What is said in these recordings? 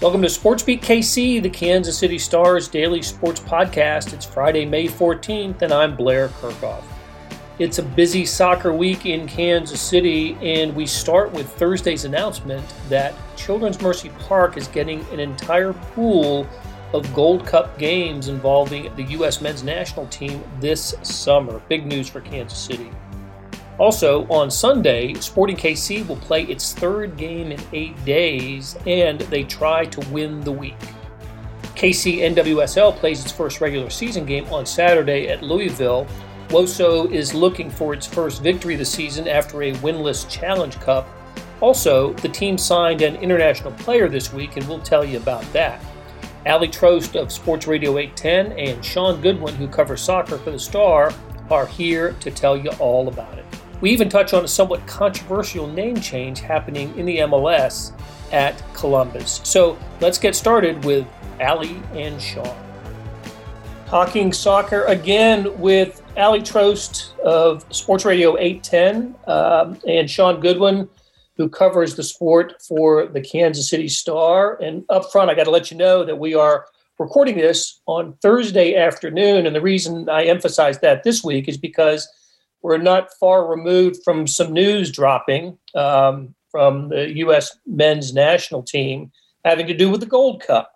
Welcome to SportsBeat KC, the Kansas City Stars daily sports podcast. It's Friday, May 14th, and I'm Blair Kerkhoff. It's a busy soccer week in Kansas City, and we start with Thursday's announcement that Children's Mercy Park is getting an entire pool of Gold Cup games involving the U.S. men's national team this summer. Big news for Kansas City. Also, on Sunday, Sporting KC will play its third game in eight days, and they try to win the week. KC NWSL plays its first regular season game on Saturday at Louisville. WOSO is looking for its first victory this season after a winless Challenge Cup. Also, the team signed an international player this week, and we'll tell you about that. Ali Trost of Sports Radio 810 and Sean Goodwin, who covers soccer for the Star, are here to tell you all about it. We even touch on a somewhat controversial name change happening in the MLS at Columbus. So let's get started with Ali and Sean. Talking soccer again with Ali Trost of Sports Radio 810 um, and Sean Goodwin, who covers the sport for the Kansas City Star. And up front, I got to let you know that we are recording this on Thursday afternoon. And the reason I emphasize that this week is because we're not far removed from some news dropping um, from the U.S. men's national team having to do with the Gold Cup.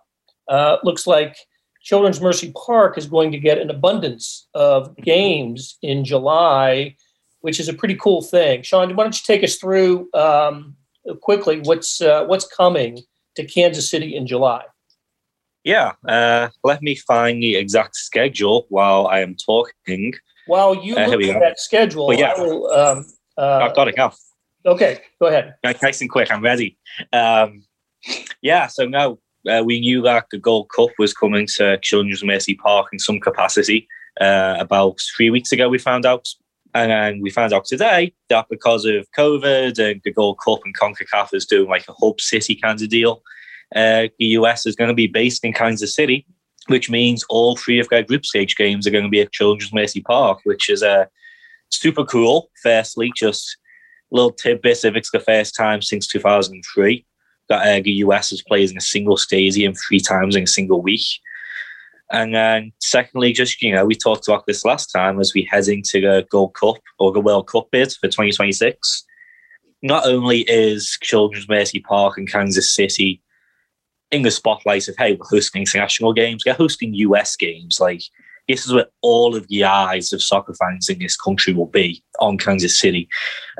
Uh, looks like Children's Mercy Park is going to get an abundance of games in July, which is a pretty cool thing. Sean, why don't you take us through um, quickly what's uh, what's coming to Kansas City in July? Yeah, uh, let me find the exact schedule while I am talking. While you uh, look at that schedule, well, yeah. Will, um, uh, I've got it now. Okay, go ahead. Nice and quick. I'm ready. Um, yeah, so now uh, we knew that the Gold Cup was coming to Children's Mercy Park in some capacity. Uh, about three weeks ago, we found out. And then we found out today that because of COVID and the Gold Cup and CONCACAF is doing like a hub city kind of deal, uh, the US is going to be based in Kansas City which means all three of their group stage games are going to be at Children's Mercy Park, which is uh, super cool. Firstly, just a little tidbit if it's the first time since 2003 that uh, the US has played in a single stadium three times in a single week. And then, secondly, just you know, we talked about this last time as we head into the Gold Cup or the World Cup bid for 2026. Not only is Children's Mercy Park in Kansas City in the spotlight of hey, we're hosting international games, we're hosting US games. Like this is where all of the eyes of soccer fans in this country will be on Kansas City.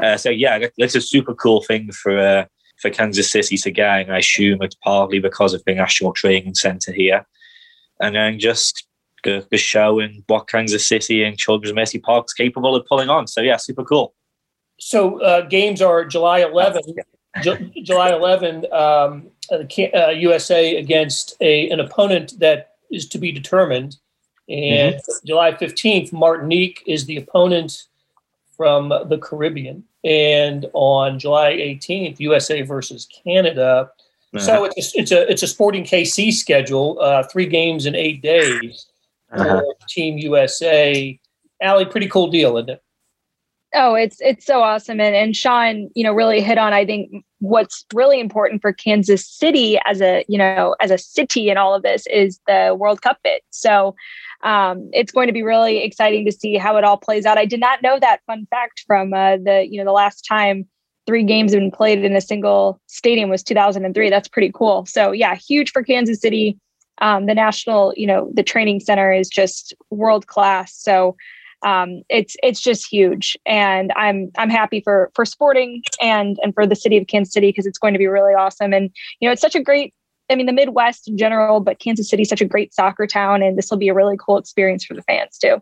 Uh, so yeah, that's a super cool thing for uh, for Kansas City to get. And I assume it's partly because of the National Training Center here, and then just the, the show and what Kansas City and Children's Mercy Park is capable of pulling on. So yeah, super cool. So uh, games are July 11. July 11, um, uh, USA against a an opponent that is to be determined. And mm-hmm. July 15th, Martinique is the opponent from the Caribbean. And on July 18th, USA versus Canada. Uh-huh. So it's a, it's a it's a Sporting KC schedule, uh, three games in eight days uh-huh. for Team USA. Ali, pretty cool deal, isn't it? Oh, it's it's so awesome, and and Sean, you know, really hit on I think what's really important for Kansas City as a you know as a city in all of this is the World Cup bid. So um, it's going to be really exciting to see how it all plays out. I did not know that fun fact from uh, the you know the last time three games have been played in a single stadium was 2003. That's pretty cool. So yeah, huge for Kansas City. Um, the national, you know, the training center is just world class. So um, it's it's just huge, and I'm I'm happy for for Sporting and and for the city of Kansas City because it's going to be really awesome. And you know, it's such a great. I mean, the Midwest in general, but Kansas City is such a great soccer town, and this will be a really cool experience for the fans too.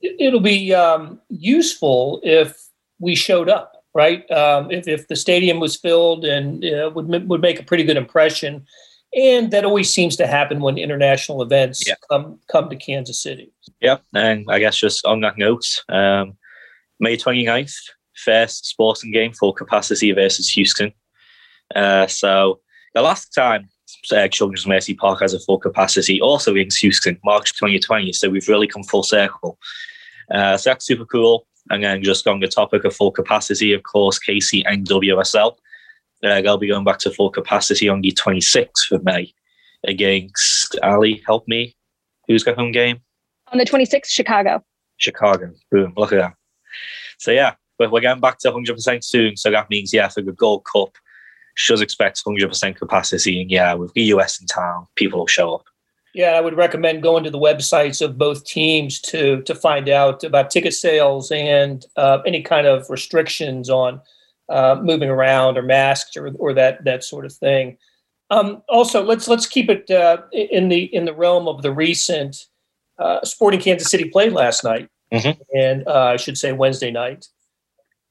It'll be um, useful if we showed up, right? Um, if, if the stadium was filled and uh, would would make a pretty good impression and that always seems to happen when international events yeah. come come to Kansas City. Yeah, and I guess just on that note, um, May 29th, first sporting game full capacity versus Houston. Uh, so the last time uh, Children's Mercy Park has a full capacity, also against Houston, March 2020. So we've really come full circle. Uh, so that's super cool. And then just on the topic of full capacity, of course, KC NWSL Uh, they'll be going back to full capacity on the 26th of May against Ali. Help me. Who's got home game? On the 26th, Chicago. Chicago. Boom. Look at that. So, yeah, we're, we're getting back to 100% soon. So that means, yeah, for the Gold Cup, should expect 100% capacity. And yeah, with the US in town, people will show up. Yeah, I would recommend going to the websites of both teams to to find out about ticket sales and uh, any kind of restrictions on uh, moving around or masks or, or that that sort of thing. Um, also, let's let's keep it uh, in the in the realm of the recent uh, Sporting Kansas City played last night, mm-hmm. and uh, I should say Wednesday night.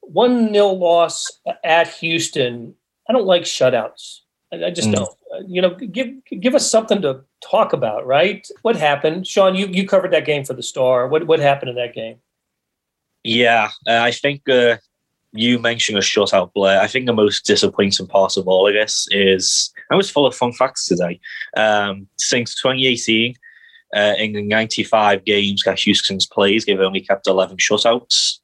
One nil loss at Houston. I don't like shutouts. I, I just mm. don't. You know, give give us something to talk about, right? What happened, Sean? You you covered that game for the Star. What what happened in that game? Yeah, uh, I think uh, you mentioned a shutout, Blair. I think the most disappointing part of all of this is I was full of fun facts today. Um, since 2018, uh, in 95 games that Houston's played, they've only kept 11 shutouts.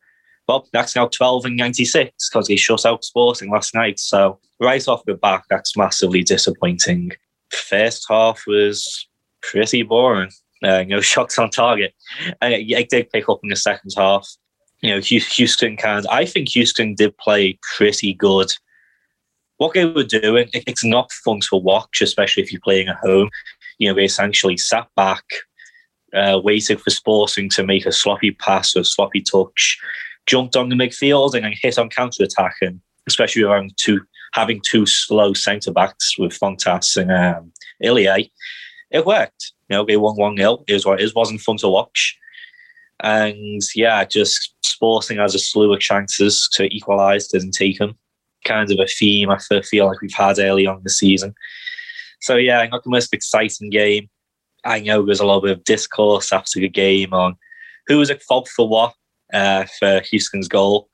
Well, that's now 12 and 96 because they shut out Sporting last night. So right off the back, that's massively disappointing. First half was pretty boring. Uh, no shots on target. And it, it did pick up in the second half. You know, Houston kind. I think Houston did play pretty good. What they were doing, it's not fun to watch, especially if you're playing at home. You know, they essentially sat back, uh, waited for Sporting to make a sloppy pass or sloppy touch, jumped on the midfield and hit on counter attack, and especially around two having two slow centre backs with Fontas and um, it worked. You know, they won one 0 It was what it wasn't fun to watch, and yeah, just Sporting has a slew of chances to equalise, doesn't take them. Kind of a theme I feel like we've had early on the season. So yeah, not the most exciting game. I know there's a lot of discourse after the game on who was at fault for what uh, for Houston's goal.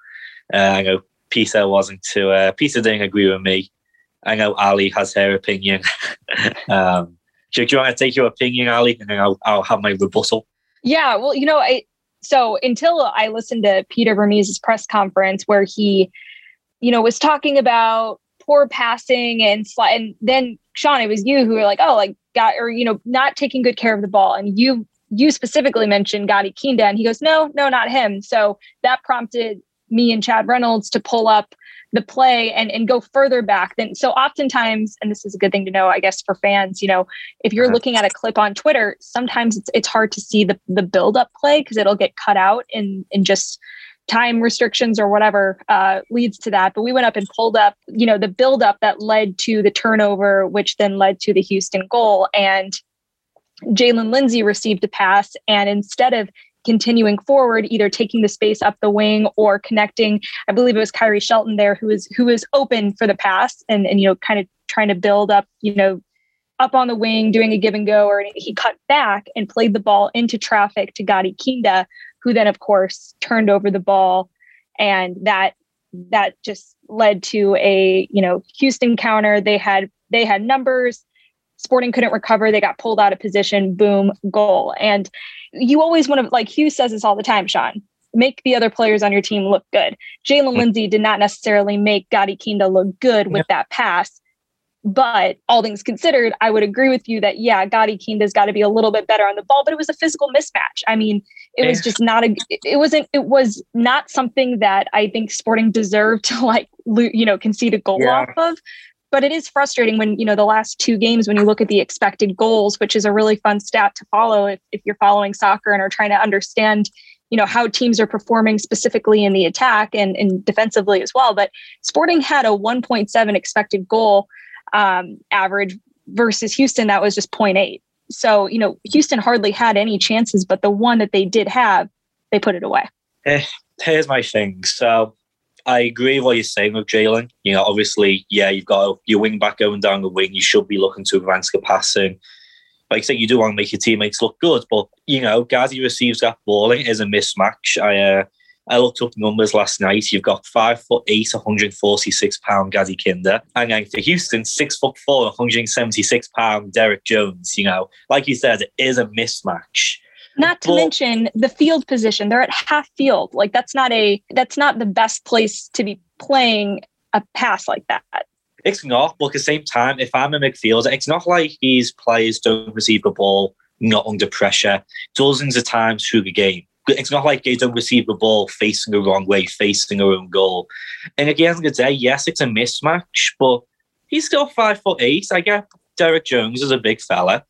Uh, I know Peter wasn't too. Uh, Peter didn't agree with me. I know Ali has her opinion. um, do, do, you want to take your opinion, Ali, and then I'll, I'll have my rebuttal? Yeah, well, you know, I so until I listened to Peter Vermes' press conference where he, you know, was talking about poor passing and and then Sean, it was you who were like, oh, like got or you know, not taking good care of the ball, and you you specifically mentioned Gadi Kinda, and he goes, no, no, not him. So that prompted me and Chad Reynolds to pull up the play and, and go further back than so oftentimes and this is a good thing to know i guess for fans you know if you're uh-huh. looking at a clip on twitter sometimes it's, it's hard to see the, the build up play because it'll get cut out in in just time restrictions or whatever uh, leads to that but we went up and pulled up you know the build up that led to the turnover which then led to the houston goal and Jaylin Lindsey received a pass, and instead of continuing forward, either taking the space up the wing or connecting, I believe it was Khiry Shelton there who was who was open for the pass and and you know kind of trying to build up, you know, up on the wing, doing a give and go, or he cut back and played the ball into traffic to Gadi Kinda, who then of course turned over the ball, and that that just led to a you know Houston counter. They had they had numbers Sporting couldn't recover. They got pulled out of position. Boom, goal. And you always want to, like Hugh says this all the time, Sean, make the other players on your team look good. Mm-hmm. Lindsey did not necessarily make Gadi Kinda look good with that pass. But all things considered, I would agree with you that yeah, Gadi Kinda's got to be a little bit better on the ball, but it was a physical mismatch. I mean, it was just not a it wasn't it was not something that I think Sporting deserved to like you know concede a goal yeah. off of but it is frustrating when you know the last two games when you look at the expected goals which is a really fun stat to follow if, if you're following soccer and are trying to understand you know how teams are performing specifically in the attack and, and defensively as well. But sporting had a 1.7 expected goal um, average versus houston that was just 0.8 so you know houston hardly had any chances but the one that they did have they put it away. Eh, here's my thing. So I agree with what you're saying with Jaylin. You know, obviously, yeah, you've got your wing back going down the wing. You should be looking to advance the passing. Like I say, you do want to make your teammates look good, but you know, Gadi receives that ball. It is a mismatch. I uh, I looked up numbers last night. You've got five foot eight, 146 pound Gadi Kinda, and then for Houston, six foot four, 176 pound Derek Jones. You know, like you said, it is a mismatch. Not to mention the field position. They're at half field. Like that's not a that's not the best place to be playing a pass like that. it's not. But at the same time, if I'm a midfielder, it's not like these players don't receive the ball not under pressure dozens of times through the game. It's not like they don't receive the ball facing the wrong way, facing their own goal. And at the end of the day, yes, it's a mismatch, but he's still five foot eight. I get Derek Jones is a big fella,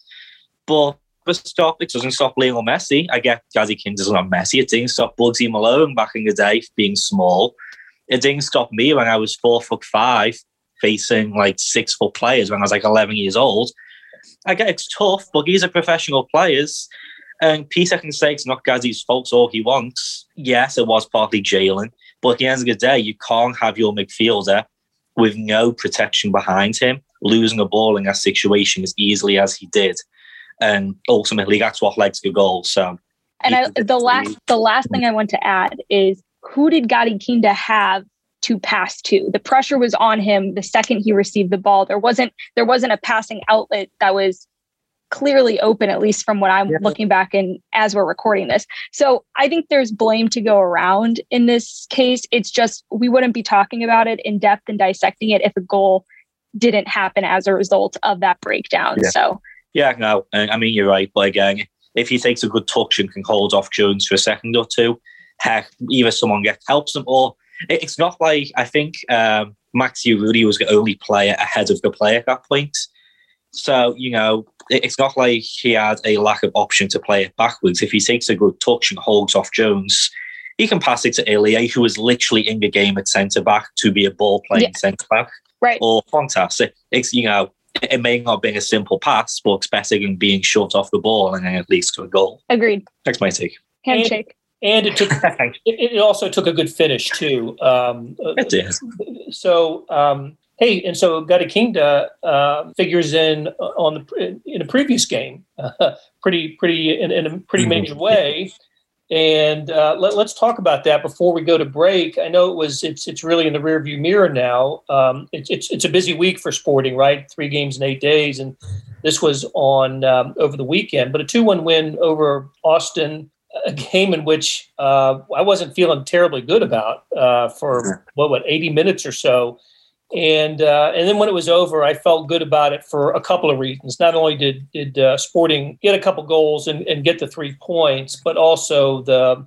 but stop it doesn't stop Lionel Messi. I get Gadi Kinda doesn't have Messi. It didn't stop Bugsy Malone back in the day being small. It didn't stop me when I was four foot five facing like six foot players when I was like 11 years old. I get it's tough, but these are professional players. And Peter can say it's not Gadi's fault all he wants. Yes, it was partly Jaylin, but at the end of the day, you can't have your midfielder with no protection behind him losing a ball in that situation as easily as he did. And ultimately, that's what led to the goal. So, and I, the last the last thing I want to add is who did Gadi Kinda have to pass to. The pressure was on him the second he received the ball. There wasn't there wasn't a passing outlet that was clearly open, at least from what I'm yeah. looking back and as we're recording this. So I think there's blame to go around in this case. It's just we wouldn't be talking about it in depth and dissecting it if a goal didn't happen as a result of that breakdown. Yeah. So yeah, no, I mean you're right. But again, if he takes a good touch and can hold off Jones for a second or two, heck, either someone gets helps them or it's not like I think um, Max Urruti was the only player ahead of the player at that point. So, you know, it's not like he had a lack of option to play it backwards. If he takes a good touch and holds off Jones, he can pass it to Ilie, who is literally in the game at centre back to be a ball playing yeah. centre back. Right. Or fantastic. It's, you know, it may not be a simple pass, but it's better than being short off the ball and then at least to a goal. Agreed. That's my take. Handshake and it took it, it, also took a good finish too. Um, it did. So um, hey, and so Gadi Kinda uh, figures in on the in a previous game, uh, pretty pretty in, in, a pretty mm-hmm. major way. And uh, let, us talk about that before we go to break. I know it was it's it's really in the rearview mirror now. Um, it's it's it's a busy week for Sporting, right? Three games in eight days, and this was on um, over the weekend. But a two one win over Austin a game in which uh, I wasn't feeling terribly good about uh, for what what 80 minutes or so, and uh, and then when it was over, I felt good about it for a couple of reasons. Not only did did uh, Sporting get a couple goals and, and get the three points, but also the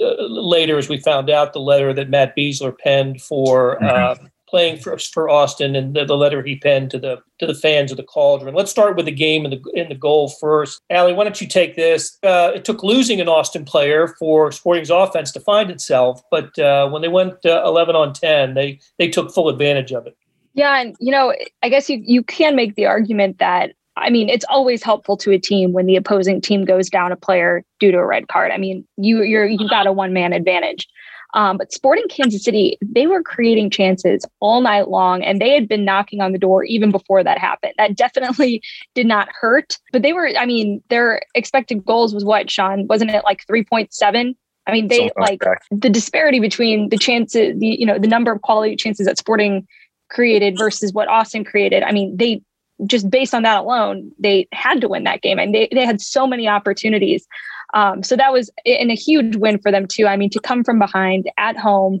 uh, later, as we found out, the letter that Matt Besler penned for mm-hmm. Playing for for Austin and the, the, letter he penned to the to the fans of the Cauldron. Let's start with the game and the in the goal first. Ali, why don't you take this? Uh, it took losing an Austin player for Sporting's offense to find itself, but uh, when they went uh, 11 on 10, they they took full advantage of it. Yeah, and you know, I guess you you can make the argument that I mean, it's always helpful to a team when the opposing team goes down a player due to a red card. I mean, you you're you've got a one man advantage. Um, but Sporting Kansas City, they were creating chances all night long, and they had been knocking on the door even before that happened. That definitely did not hurt. But they were, I mean, their expected goals was what, Sean? Wasn't it like 3.7? I mean, they like the disparity between the chances, the you know, the number of quality chances that Sporting created versus what Austin created. I mean, they just based on that alone, they had to win that game, and they they had so many opportunities. Um, so that was in a huge win for them too. I mean, to come from behind at home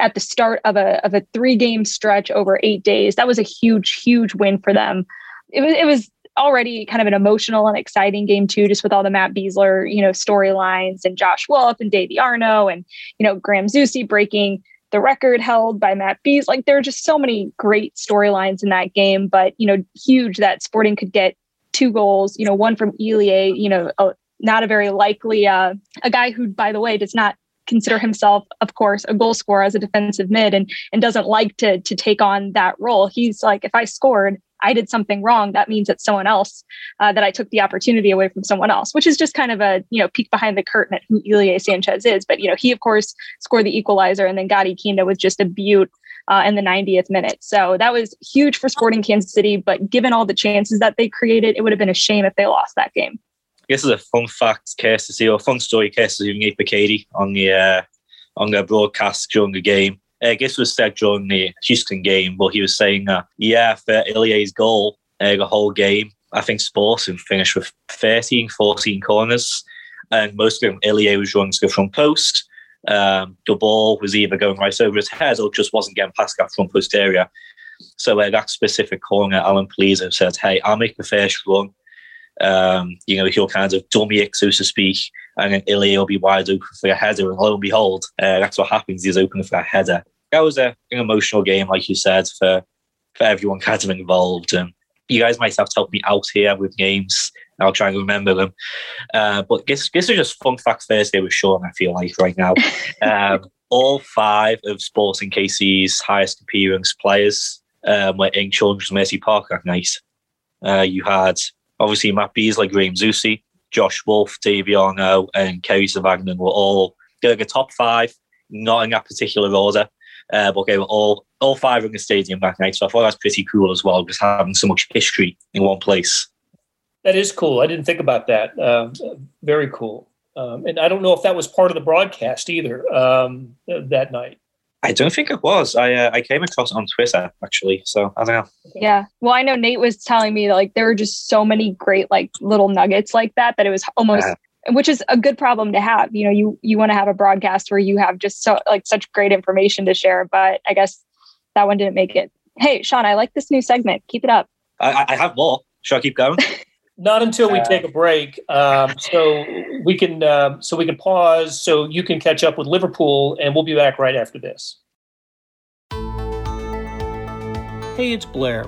at the start of a of a three game stretch over eight days, that was a huge, huge win for them. It was it was already kind of an emotional and exciting game too, just with all the Matt Besler, you know, storylines and Josh Wolff and Davy Arnaud and you know Graham Zusi breaking the record held by Matt Bees. Like there are just so many great storylines in that game, but you know, huge that Sporting could get two goals. You know, one from Ilie, you know, a, not a very likely uh, a guy who, by the way, does not consider himself, of course, a goal scorer as a defensive mid and and doesn't like to to take on that role. He's like, if I scored, I did something wrong. That means it's someone else uh, that I took the opportunity away from someone else, which is just kind of a you know peek behind the curtain at who Ilie Sanchez is. But you know he of course scored the equalizer, and then Gadi Kinda was just a beaut. Uh, in the 90th minute. So that was huge for Sporting Kansas City. But given all the chances that they created, it would have been a shame if they lost that game this is a fun fact case to see, or fun story case to see Nate Bukaty on the uh, on the broadcast during the game. Uh, this was said during the Houston game, but he was saying that, yeah, for Ilie's goal, uh, the whole game, I think Sporting finished with 13, 14 corners, and most of them, Ilie was running to the front post. Um, the ball was either going right over his head or just wasn't getting past that front post area. So uh, that specific corner, Alan Pleaser said, "Hey, I'll make the first run. Um, you know, he'll kind of dummy it, so to speak, and then Ilie will be wide open for a header. And lo and behold, uh, that's what happens. He's open for a header. That was a, an emotional game, like you said, for for everyone kind of involved. And you guys might have to help me out here with names. I'll try and remember them. Uh, but this, this is just fun fact Thursday with Sean, I feel like, right now. um, all five of Sporting KC's highest appearance players um, were in Children's Mercy Park that night. Uh, you had, obviously, Matt Besler, Graham Zusi, Josh Wolff, Davy Arnaud, and Kerry Zavagnin were all they the top five, not in that particular order. Uh, but they were all all five in the stadium that night. So I thought that was pretty cool as well, just having so much history in one place. That is cool. I didn't think about that. Uh, very cool. Um, and I don't know if that was part of the broadcast either um, that night. I don't think it was. I uh, I came across it on Twitter actually, so I don't know. Yeah, well, I know Nate was telling me that, like there were just so many great like little nuggets like that that it was almost, which is a good problem to have. You know, you you want to have a broadcast where you have just so like such great information to share, but I guess that one didn't make it. Hey, Sean, I like this new segment. Keep it up. I, I have more. Should I keep going? Not until we uh, take a break. Um, so we can uh, so we can pause so you can catch up with Liverpool, and we'll be back right after this. Hey, it's Blair.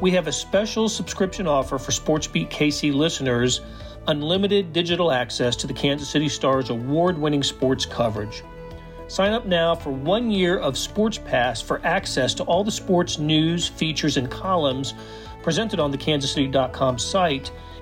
We have a special subscription offer for SportsBeat KC listeners unlimited digital access to the Kansas City Stars award winning sports coverage. Sign up now for one year of Sports Pass for access to all the sports news, features, and columns presented on the kansascity.com site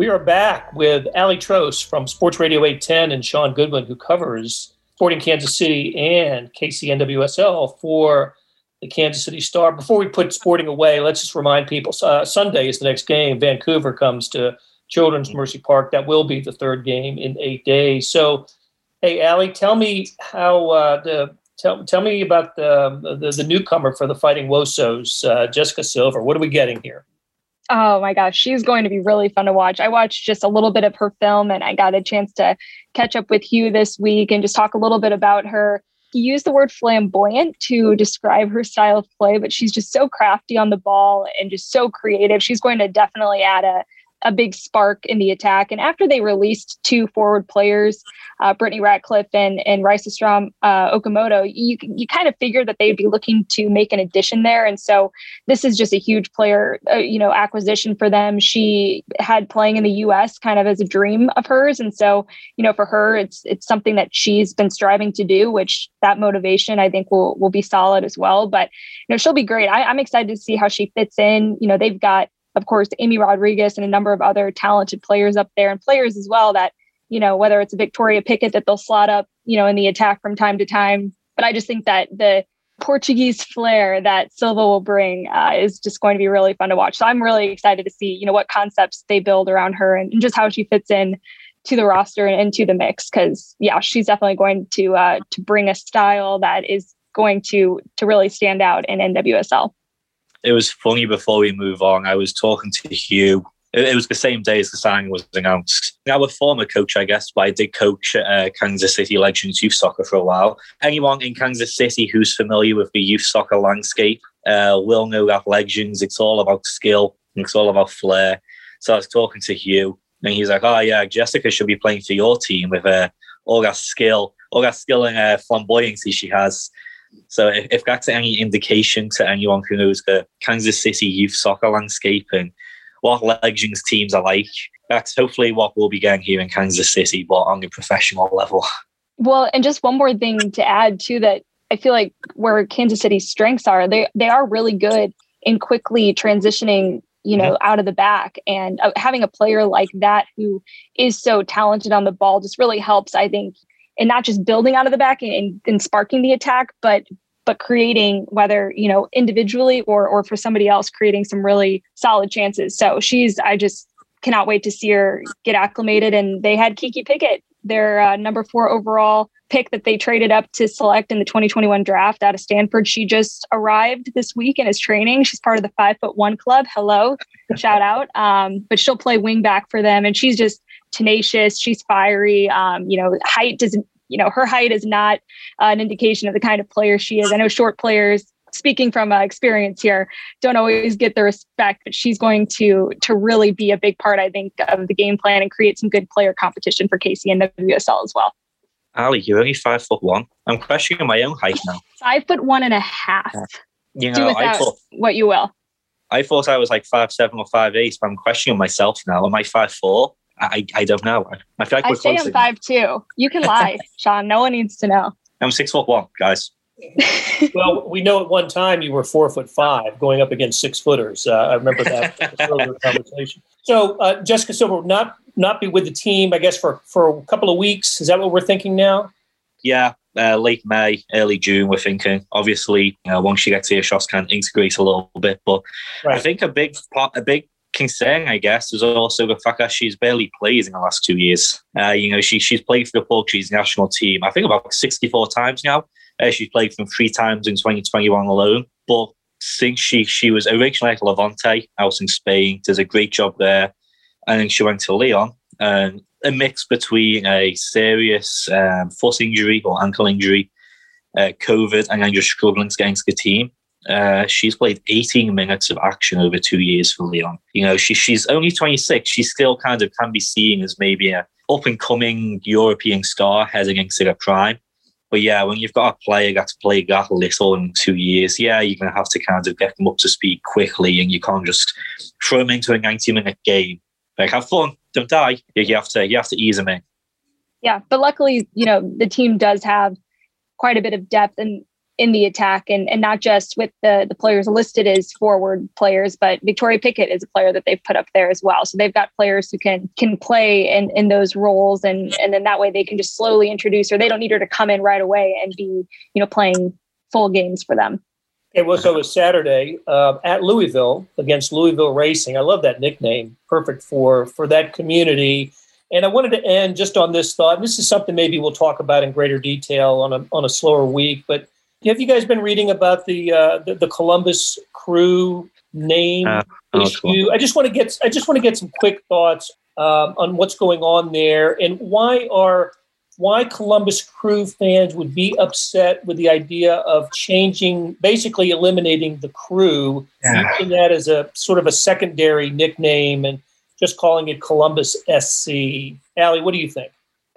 We are back with Ali Trost from Sports Radio 810 and Sean Goodwin, who covers Sporting Kansas City and KCNWSL for the Kansas City Star. Before we put sporting away, let's just remind people uh, Sunday is the next game. Vancouver comes to Children's Mercy Park. That will be the third game in eight days. So, hey, Ali, tell me how uh, the tell, tell me about the, the, the newcomer for the Fighting Wosos, uh, Jessica Silva. What are we getting here? Oh my gosh, she's going to be really fun to watch. I watched just a little bit of her film and I got a chance to catch up with Hugh this week and just talk a little bit about her. He used the word flamboyant to describe her style of play, but she's just so crafty on the ball and just so creative. She's going to definitely add a a big spark in the attack. And after they released two forward players, uh, Brittany Ratcliffe and and Rysastrom uh, Okamoto, you you kind of figured that they'd be looking to make an addition there. And so this is just a huge player, uh, you know, acquisition for them. She had playing in the U.S. kind of as a dream of hers, and so you know, for her, it's it's something that she's been striving to do, which that motivation I think will will be solid as well. But you know, she'll be great. I, I'm excited to see how she fits in. You know, they've got of course, Amy Rodriguez and a number of other talented players up there and players as well that, you know, whether it's Victoria Pickett that they'll slot up, you know, in the attack from time to time. But I just think that the Portuguese flair that Silva will bring uh, is just going to be really fun to watch. So I'm really excited to see, you know, what concepts they build around her and, and just how she fits in to the roster and into the mix. Cause yeah, she's definitely going to, uh, to bring a style that is going to, to really stand out in NWSL it was funny before we move on. I was talking to Hugh. It, was the same day as the signing was announced. Now, a former coach, I guess, but I did coach uh, Kansas City Legends youth soccer for a while. Anyone in Kansas City who's familiar with the youth soccer landscape uh, will know that Legends, it's all about skill, it's all about flair. So I was talking to Hugh, and he's like, "Oh yeah, Jessica should be playing for your team with uh, all that skill, all that skill and uh, flamboyancy she has." So if, if that's any indication to anyone who knows the Kansas City youth soccer landscape and what Legends teams are like, that's hopefully what we'll be getting here in Kansas City, but on a professional level. Well, and just one more thing to add to that, I feel like where Kansas City's strengths are, they they are really good in quickly transitioning you know, mm-hmm. out of the back. And uh, having a player like that who is so talented on the ball just really helps, I think, and not just building out of the back and, and sparking the attack, but but creating whether you know individually or or for somebody else creating some really solid chances. So she's i just cannot wait to see her get acclimated. And they had kiki pickett their uh, number four overall pick that they traded up to select in the 2021 draft out of stanford. She just arrived this week and is training. She's part of the five foot one club. Hello shout out. Um, but she'll play wing back for them. And she's just tenacious she's fiery um, you know height doesn't you know, her height is not uh, an indication of the kind of player she is. I know short players speaking from uh, experience here don't always get the respect but she's going to to really be a big part i think of the game plan and create some good player competition for casey nwsl as well. Ali you're only five foot one. I'm questioning my own height now. Five foot one and a half. You know Do with I thought, what you will. I thought i was like five seven or five eight but i'm questioning myself now. Am i five four I, I don't know. I feel like I say I'm five two. You can lie, Sean. No one needs to know. I'm six foot one, guys. well, we know at one time you were four foot five, going up against six footers. Uh, I remember that conversation. So, uh, Jessica Silva not not be with the team, I guess, for for a couple of weeks. Is that what we're thinking now? Yeah, uh, late May, early June. We're thinking. Obviously, you once she gets here, Shots can integrate a little bit. But right. I think a big part, a big concern, I guess, is also the fact that she's barely played in the last two years. Uh, you know, she she's played for the Portuguese national team, I think about 64 times now. Uh, she's played for them three times in 2021 alone. But since she she was originally at Levante out in Spain, does a great job there. And then she went to Lyon. and a mix between a serious um, foot injury or ankle injury, uh, COVID, and then just struggling to get into the team. Uh, she's played 18 minutes of action over two years for Lyon. You know, she, she's only 26. She still kind of can be seen as maybe a up and coming European star heading into her prime. But yeah, when you've got a player that's played that little in two years, yeah, you're going to have to kind of get them up to speed quickly, and you can't just throw them into a 90 minute game. Like, have fun, don't die. You have to you have to ease them in. Yeah, but luckily, you know, the team does have quite a bit of depth, and in the attack and, and not just with the, the players listed as forward players, but Victoria Pickett is a player that they've put up there as well. So they've got players who can can play in, in those roles and and then that way they can just slowly introduce her. They don't need her to come in right away and be, you know, playing full games for them. It was so was Saturday uh, at Louisville against Louisville Racing. I love that nickname. Perfect for for that community. And I wanted to end just on this thought. This is something maybe we'll talk about in greater detail on a on a slower week, but have you guys been reading about the uh, the, the, Columbus Crew name uh, oh, issue? Cool. I just want to get I just want to get some quick thoughts um, on what's going on there and why are why Columbus Crew fans would be upset with the idea of changing, basically eliminating the crew, yeah. using that as a sort of a secondary nickname and just calling it Columbus SC. Ali, what do you think?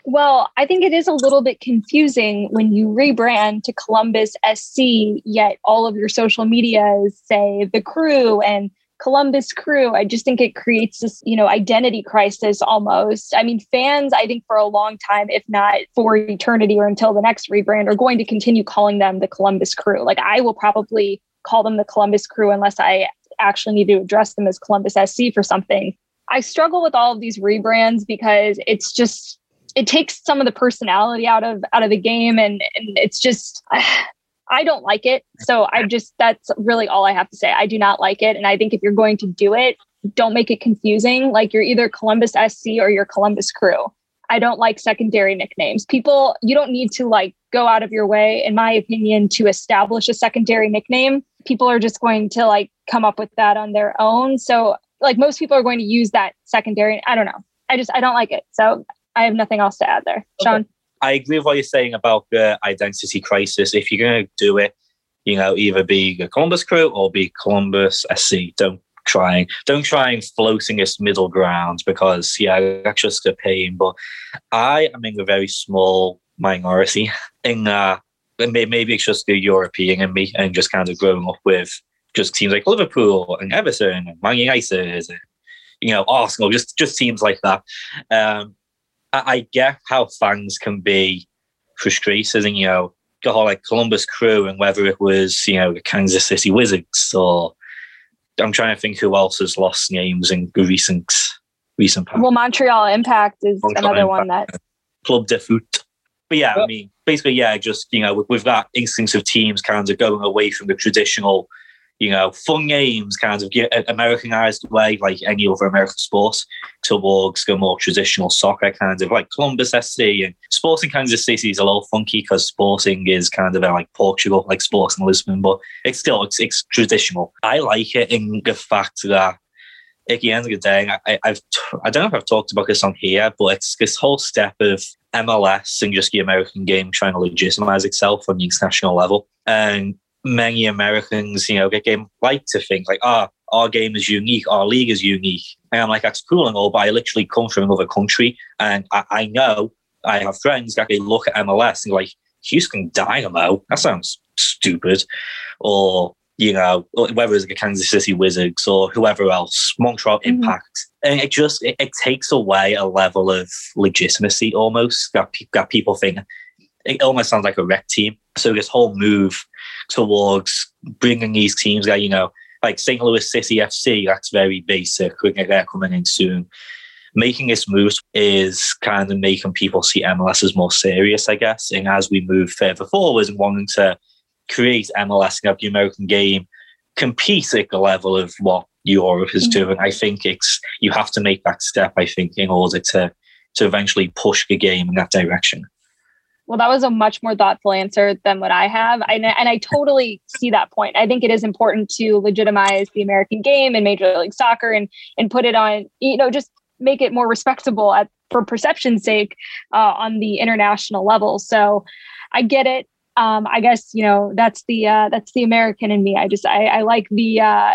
Well, I think it is a little bit confusing when you rebrand to Columbus SC, yet all of your social media is say the crew and Columbus crew. I just think it creates this, you know, identity crisis almost. I mean, fans, I think for a long time, if not for eternity or until the next rebrand, are going to continue calling them the Columbus crew. Like I will probably call them the Columbus crew unless I actually need to address them as Columbus SC for something. I struggle with all of these rebrands because it's just it takes some of the personality out of out of the game and, and it's just I don't like it. So I just that's really all I have to say. I do not like it and I think if you're going to do it, don't make it confusing. Like you're either Columbus SC or you're Columbus Crew. I don't like secondary nicknames. People, you don't need to like go out of your way, in my opinion, to establish a secondary nickname. People are just going to like come up with that on their own. So, like, most people are going to use that secondary. I don't know. I just, I don't like it. So, I have nothing else to add there. Sean? Okay. I agree with what you're saying about the identity crisis. If you're going to do it, you know, either be a Columbus crew or be Columbus SC. Don't try don't try and floating this middle ground because yeah, that's just a pain. But I am in a very small minority in uh maybe it's just the European in me and just kind of growing up with just teams like Liverpool and Everton and Man United and you know Arsenal, just just teams like that. Um, I, I get how fans can be frustrated and, you know, the whole like Columbus crew and whether it was, you know, the Kansas City Wizards or I'm trying to think who else has lost names in recent recent past. Well, Montreal Impact is Montreal another Impact. one that Club de Foot. but yeah, I mean, basically, yeah, just you know, we've got instincts of teams kind of going away from the traditional, you know, fun games, kind of get uh, Americanized way, like any other American sports, towards the more traditional soccer, kind of like Columbus SC and Sporting Kansas City is a little funky because Sporting is kind of like Portugal, like Sporting Lisbon, but it's still it's, it's traditional. I like it in the fact that at the end of the day, I, I've I don't know if I've talked about this on here, but it's this whole step of MLS and just the American game trying to legitimize itself on the international level. And many Americans, you know, get game like to think like, ah, oh, our game is unique, our league is unique. And I'm like, that's cool and all, but I literally come from another country and I, I know I have friends that they look at MLS and like, Houston Dynamo, that sounds stupid. Or you know, whether it's the Kansas City Wizards or whoever else, Montreal mm-hmm. Impact. And it just it, it, takes away a level of legitimacy almost that, that people think it almost sounds like a rec team. So this whole move towards bringing these teams that, you know, like St. Louis City FC, that's very basic. We're they're coming in soon. Making this move is kind of making people see MLS as more serious, I guess. And as we move further forward and wanting to create MLS and have the American game compete at the level of what Europe is mm-hmm. doing. I think it's you have to make that step. I think in order to to eventually push the game in that direction. Well, that was a much more thoughtful answer than what I have. I, and I totally see that point. I think it is important to legitimize the American game and Major League Soccer and and put it on, you know, just make it more respectable at for perception's sake uh, on the international level. So I get it um, I guess you know that's the uh, that's the American in me. I just I, I like the uh,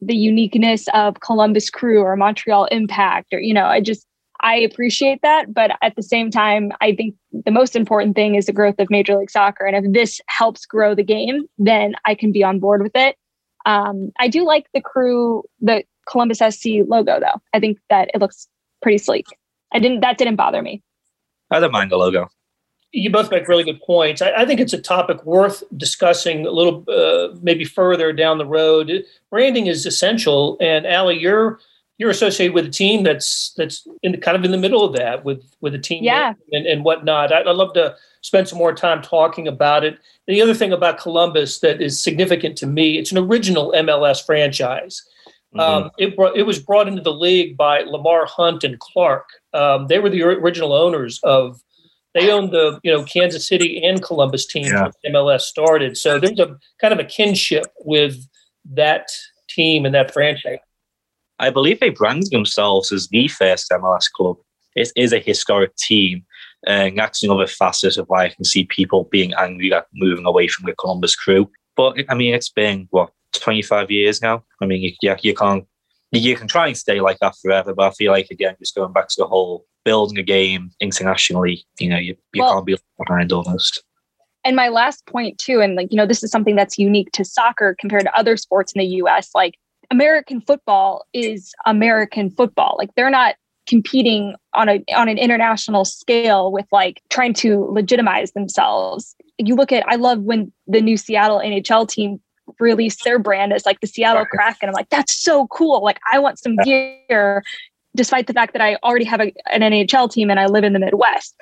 the uniqueness of Columbus Crew or Montreal Impact or you know I just I appreciate that, but at the same time, I think the most important thing is the growth of Major League Soccer, and if this helps grow the game, then I can be on board with it. Um, I do like the crew, the Columbus SC logo, though. I think that it looks pretty sleek. I didn't that didn't bother me. I don't mind the logo you both make really good points. I, I, think it's a topic worth discussing a little, uh, maybe further down the road. Branding is essential, and Ali, you're you're associated with a team that's that's in kind of in the middle of that with with a team, yeah, and, and whatnot. I, I'd love to spend some more time talking about it. The other thing about Columbus that is significant to me, it's an original MLS franchise. Mm-hmm. Um, it, brought, it was brought into the league by Lamar Hunt and Clark. Um, they were the original owners of they owned the you know Kansas City and Columbus teams yeah. when MLS started. So there's a kind of a kinship with that team and that franchise. I believe they brand themselves as the first MLS club. It is a historic team. Um, and that's another facet of why I can see people being angry at moving away from the Columbus crew. But I mean, it's been what 25 years now. I mean, you, yeah, you can't you can try and stay like that forever, but I feel like again, just going back to the whole building a game internationally, you know, you, you well, can't be behind almost. And my last point too, and like, you know, this is something that's unique to soccer compared to other sports in the US. Like American football is American football. Like they're not competing on a on an international scale with like trying to legitimize themselves. You look at I love when the new Seattle NHL team released their brand as like the Seattle Kraken. And I'm like, that's so cool. Like I want some gear despite the fact that I already have a, an NHL team and I live in the Midwest.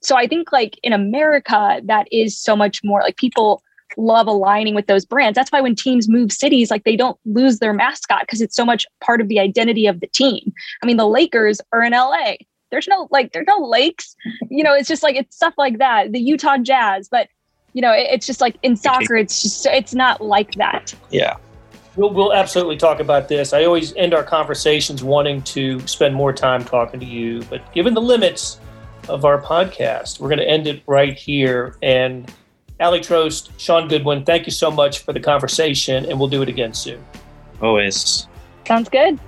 So I think like in America, that is so much more like people love aligning with those brands. That's why when teams move cities, like they don't lose their mascot because it's so much part of the identity of the team. I mean, the Lakers are in LA. There's no like, there's no lakes. You know, it's just like it's stuff like that. The Utah Jazz, but you know, it, it's just like in soccer, it's just it's not like that. Yeah. We'll, we'll absolutely talk about this. I always end our conversations wanting to spend more time talking to you, but given the limits of our podcast, we're going to end it right here. And Ali Trost, Sean Goodwin, thank you so much for the conversation, and we'll do it again soon. Always. Sounds good.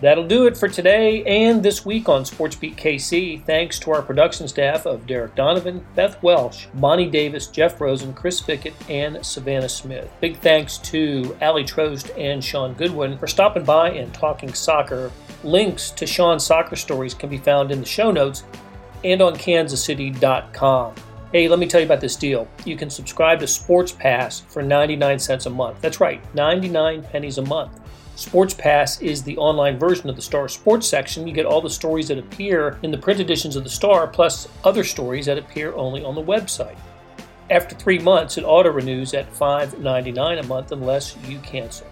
That'll do it for today and this week on SportsBeat KC. Thanks to our production staff of Derek Donovan, Beth Welsh, Bonnie Davis, Jeff Rosen, Chris Fickett, and Savannah Smith. Big thanks to Ali Trost and Sean Goodwin for stopping by and talking soccer. Links to Sean's soccer stories can be found in the show notes and on kansascity.com. Hey, let me tell you about this deal. You can subscribe to Sports Pass for 99 cents a month. That's right, 99 pennies a month. Sports Pass is the online version of the Star Sports section. You get all the stories that appear in the print editions of the Star, plus other stories that appear only on the website. After three months, it auto renews at $5.99 a month unless you cancel.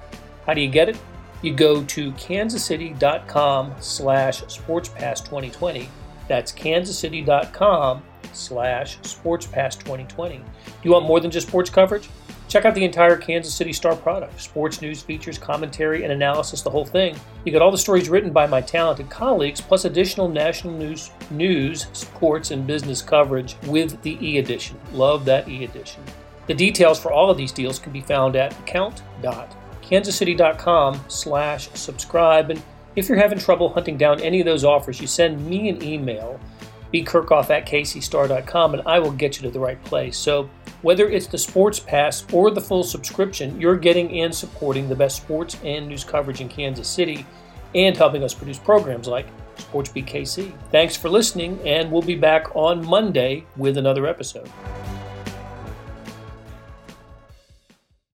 How do you get it? You go to kansascity.com slash sportspass2020. That's kansascity.com slash sportspass2020. Do you want more than just sports coverage? Check out the entire Kansas City Star product sports news, features, commentary, and analysis, the whole thing. You get all the stories written by my talented colleagues, plus additional national news, news, sports, and business coverage with the e edition. Love that e edition. The details for all of these deals can be found at account.kansascity.com slash subscribe. And if you're having trouble hunting down any of those offers, you send me an email, bkerkhoff at kcstar.com, and I will get you to the right place. So whether it's the Sports Pass or the full subscription, you're getting and supporting the best sports and news coverage in Kansas City and helping us produce programs like SportsBeat KC. Thanks for listening, and we'll be back on Monday with another episode.